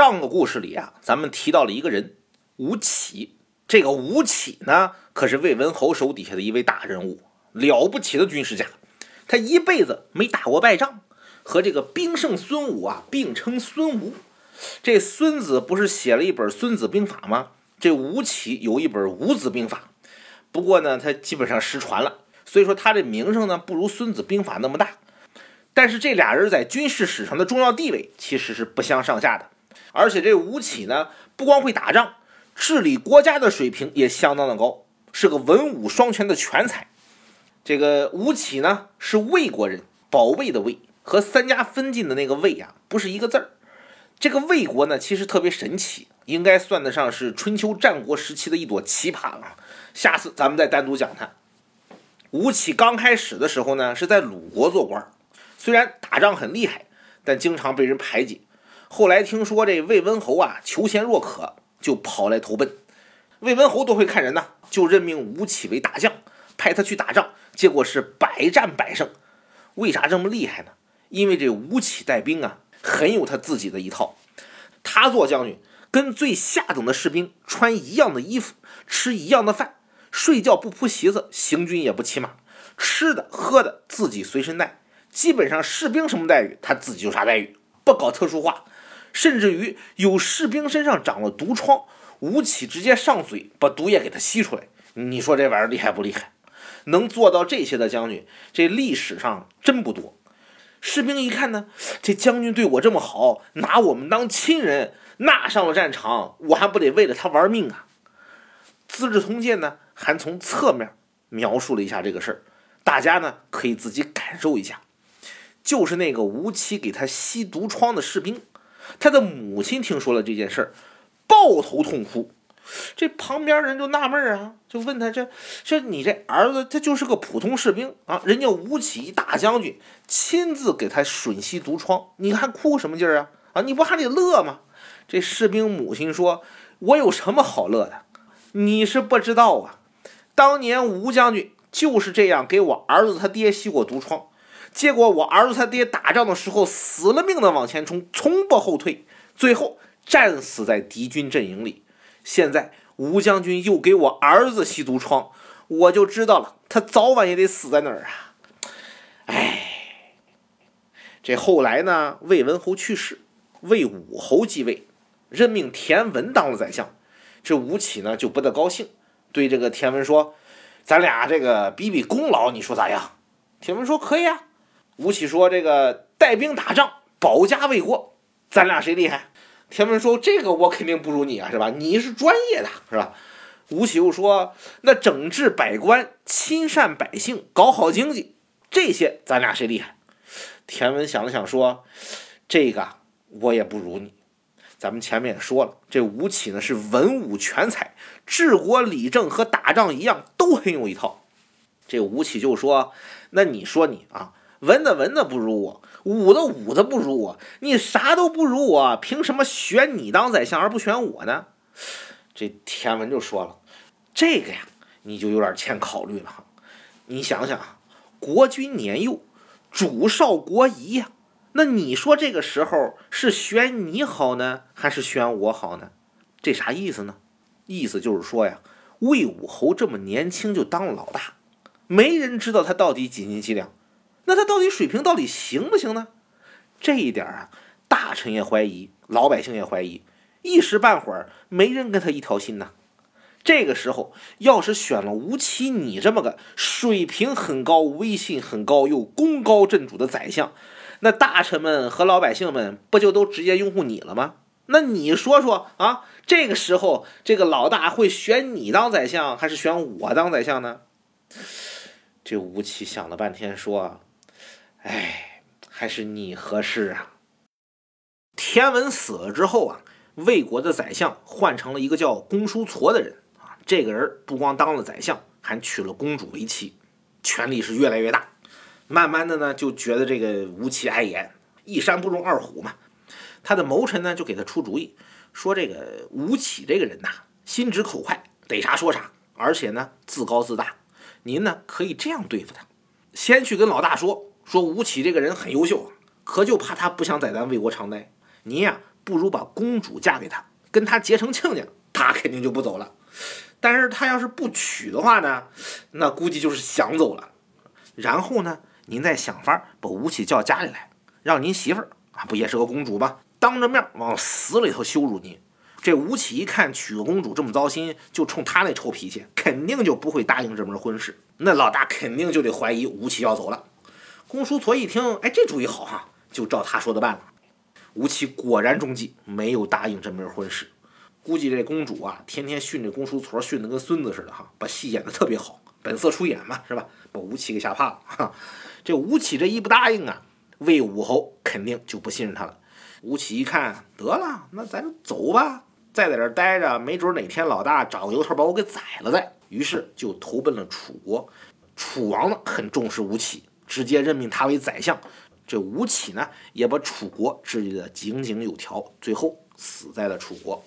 上个故事里啊，咱们提到了一个人吴起。这个吴起呢，可是魏文侯手底下的一位大人物，了不起的军事家。他一辈子没打过败仗，和这个兵圣孙武啊并称孙吴。这孙子不是写了一本《孙子兵法》吗？这吴起有一本《吴子兵法》，不过呢，他基本上失传了，所以说他这名声呢不如《孙子兵法》那么大。但是这俩人在军事史上的重要地位其实是不相上下的。而且这吴起呢，不光会打仗，治理国家的水平也相当的高，是个文武双全的全才。这个吴起呢，是魏国人，保卫的魏和三家分晋的那个魏啊，不是一个字儿。这个魏国呢，其实特别神奇，应该算得上是春秋战国时期的一朵奇葩了。下次咱们再单独讲他。吴起刚开始的时候呢，是在鲁国做官，虽然打仗很厉害，但经常被人排挤。后来听说这魏文侯啊求贤若渴，就跑来投奔。魏文侯多会看人呐，就任命吴起为大将，派他去打仗，结果是百战百胜。为啥这么厉害呢？因为这吴起带兵啊，很有他自己的一套。他做将军，跟最下等的士兵穿一样的衣服，吃一样的饭，睡觉不铺席子，行军也不骑马，吃的喝的自己随身带，基本上士兵什么待遇，他自己就啥待遇，不搞特殊化。甚至于有士兵身上长了毒疮，吴起直接上嘴把毒液给他吸出来。你说这玩意儿厉害不厉害？能做到这些的将军，这历史上真不多。士兵一看呢，这将军对我这么好，拿我们当亲人，那上了战场，我还不得为了他玩命啊？《资治通鉴》呢，还从侧面描述了一下这个事儿，大家呢可以自己感受一下。就是那个吴起给他吸毒疮的士兵。他的母亲听说了这件事儿，抱头痛哭。这旁边人就纳闷啊，就问他：“这这你这儿子，他就是个普通士兵啊，人家吴起大将军亲自给他吮吸毒疮，你还哭什么劲儿啊？啊，你不还得乐吗？”这士兵母亲说：“我有什么好乐的？你是不知道啊，当年吴将军就是这样给我儿子他爹吸过毒疮。”结果我儿子他爹打仗的时候死了命的往前冲，从不后退，最后战死在敌军阵营里。现在吴将军又给我儿子吸毒疮，我就知道了，他早晚也得死在那儿啊！哎，这后来呢？魏文侯去世，魏武侯继位，任命田文当了宰相。这吴起呢就不大高兴，对这个田文说：“咱俩这个比比功劳，你说咋样？”田文说：“可以啊。”吴起说：“这个带兵打仗，保家卫国，咱俩谁厉害？”田文说：“这个我肯定不如你啊，是吧？你是专业的，是吧？”吴起又说：“那整治百官，亲善百姓，搞好经济，这些咱俩谁厉害？”田文想了想说：“这个我也不如你。咱们前面也说了，这吴起呢是文武全才，治国理政和打仗一样，都很有一套。”这吴起就说：“那你说你啊？”文的文的不如我，武的武的不如我，你啥都不如我，凭什么选你当宰相而不选我呢？这田文就说了，这个呀，你就有点欠考虑了。你想想，国君年幼，主少国疑呀，那你说这个时候是选你好呢，还是选我好呢？这啥意思呢？意思就是说呀，魏武侯这么年轻就当了老大，没人知道他到底几斤几两。那他到底水平到底行不行呢？这一点啊，大臣也怀疑，老百姓也怀疑，一时半会儿没人跟他一条心呢。这个时候，要是选了吴起你这么个水平很高、威信很高又功高震主的宰相，那大臣们和老百姓们不就都直接拥护你了吗？那你说说啊，这个时候这个老大会选你当宰相，还是选我当宰相呢？这吴起想了半天，说。哎，还是你合适啊！田文死了之后啊，魏国的宰相换成了一个叫公叔痤的人啊。这个人不光当了宰相，还娶了公主为妻，权力是越来越大。慢慢的呢，就觉得这个吴起碍眼，一山不容二虎嘛。他的谋臣呢，就给他出主意，说这个吴起这个人呐，心直口快，逮啥说啥，而且呢，自高自大。您呢，可以这样对付他，先去跟老大说。说吴起这个人很优秀，可就怕他不想在咱魏国常待。您呀，不如把公主嫁给他，跟他结成亲家，他肯定就不走了。但是他要是不娶的话呢，那估计就是想走了。然后呢，您再想法把吴起叫家里来，让您媳妇儿啊，不也是个公主吗？当着面往死里头羞辱您。这吴起一看娶个公主这么糟心，就冲他那臭脾气，肯定就不会答应这门婚事。那老大肯定就得怀疑吴起要走了。公叔痤一听，哎，这主意好哈，就照他说的办了。吴起果然中计，没有答应这门婚事。估计这公主啊，天天训这公叔痤，训得跟孙子似的哈，把戏演得特别好，本色出演嘛，是吧？把吴起给吓怕了。哈，这吴起这一不答应啊，魏武侯肯定就不信任他了。吴起一看，得了，那咱走吧。再在这待着，没准哪天老大找个由头把我给宰了再。于是就投奔了楚国。楚王呢很重视吴起，直接任命他为宰相。这吴起呢也把楚国治理的井井有条，最后死在了楚国。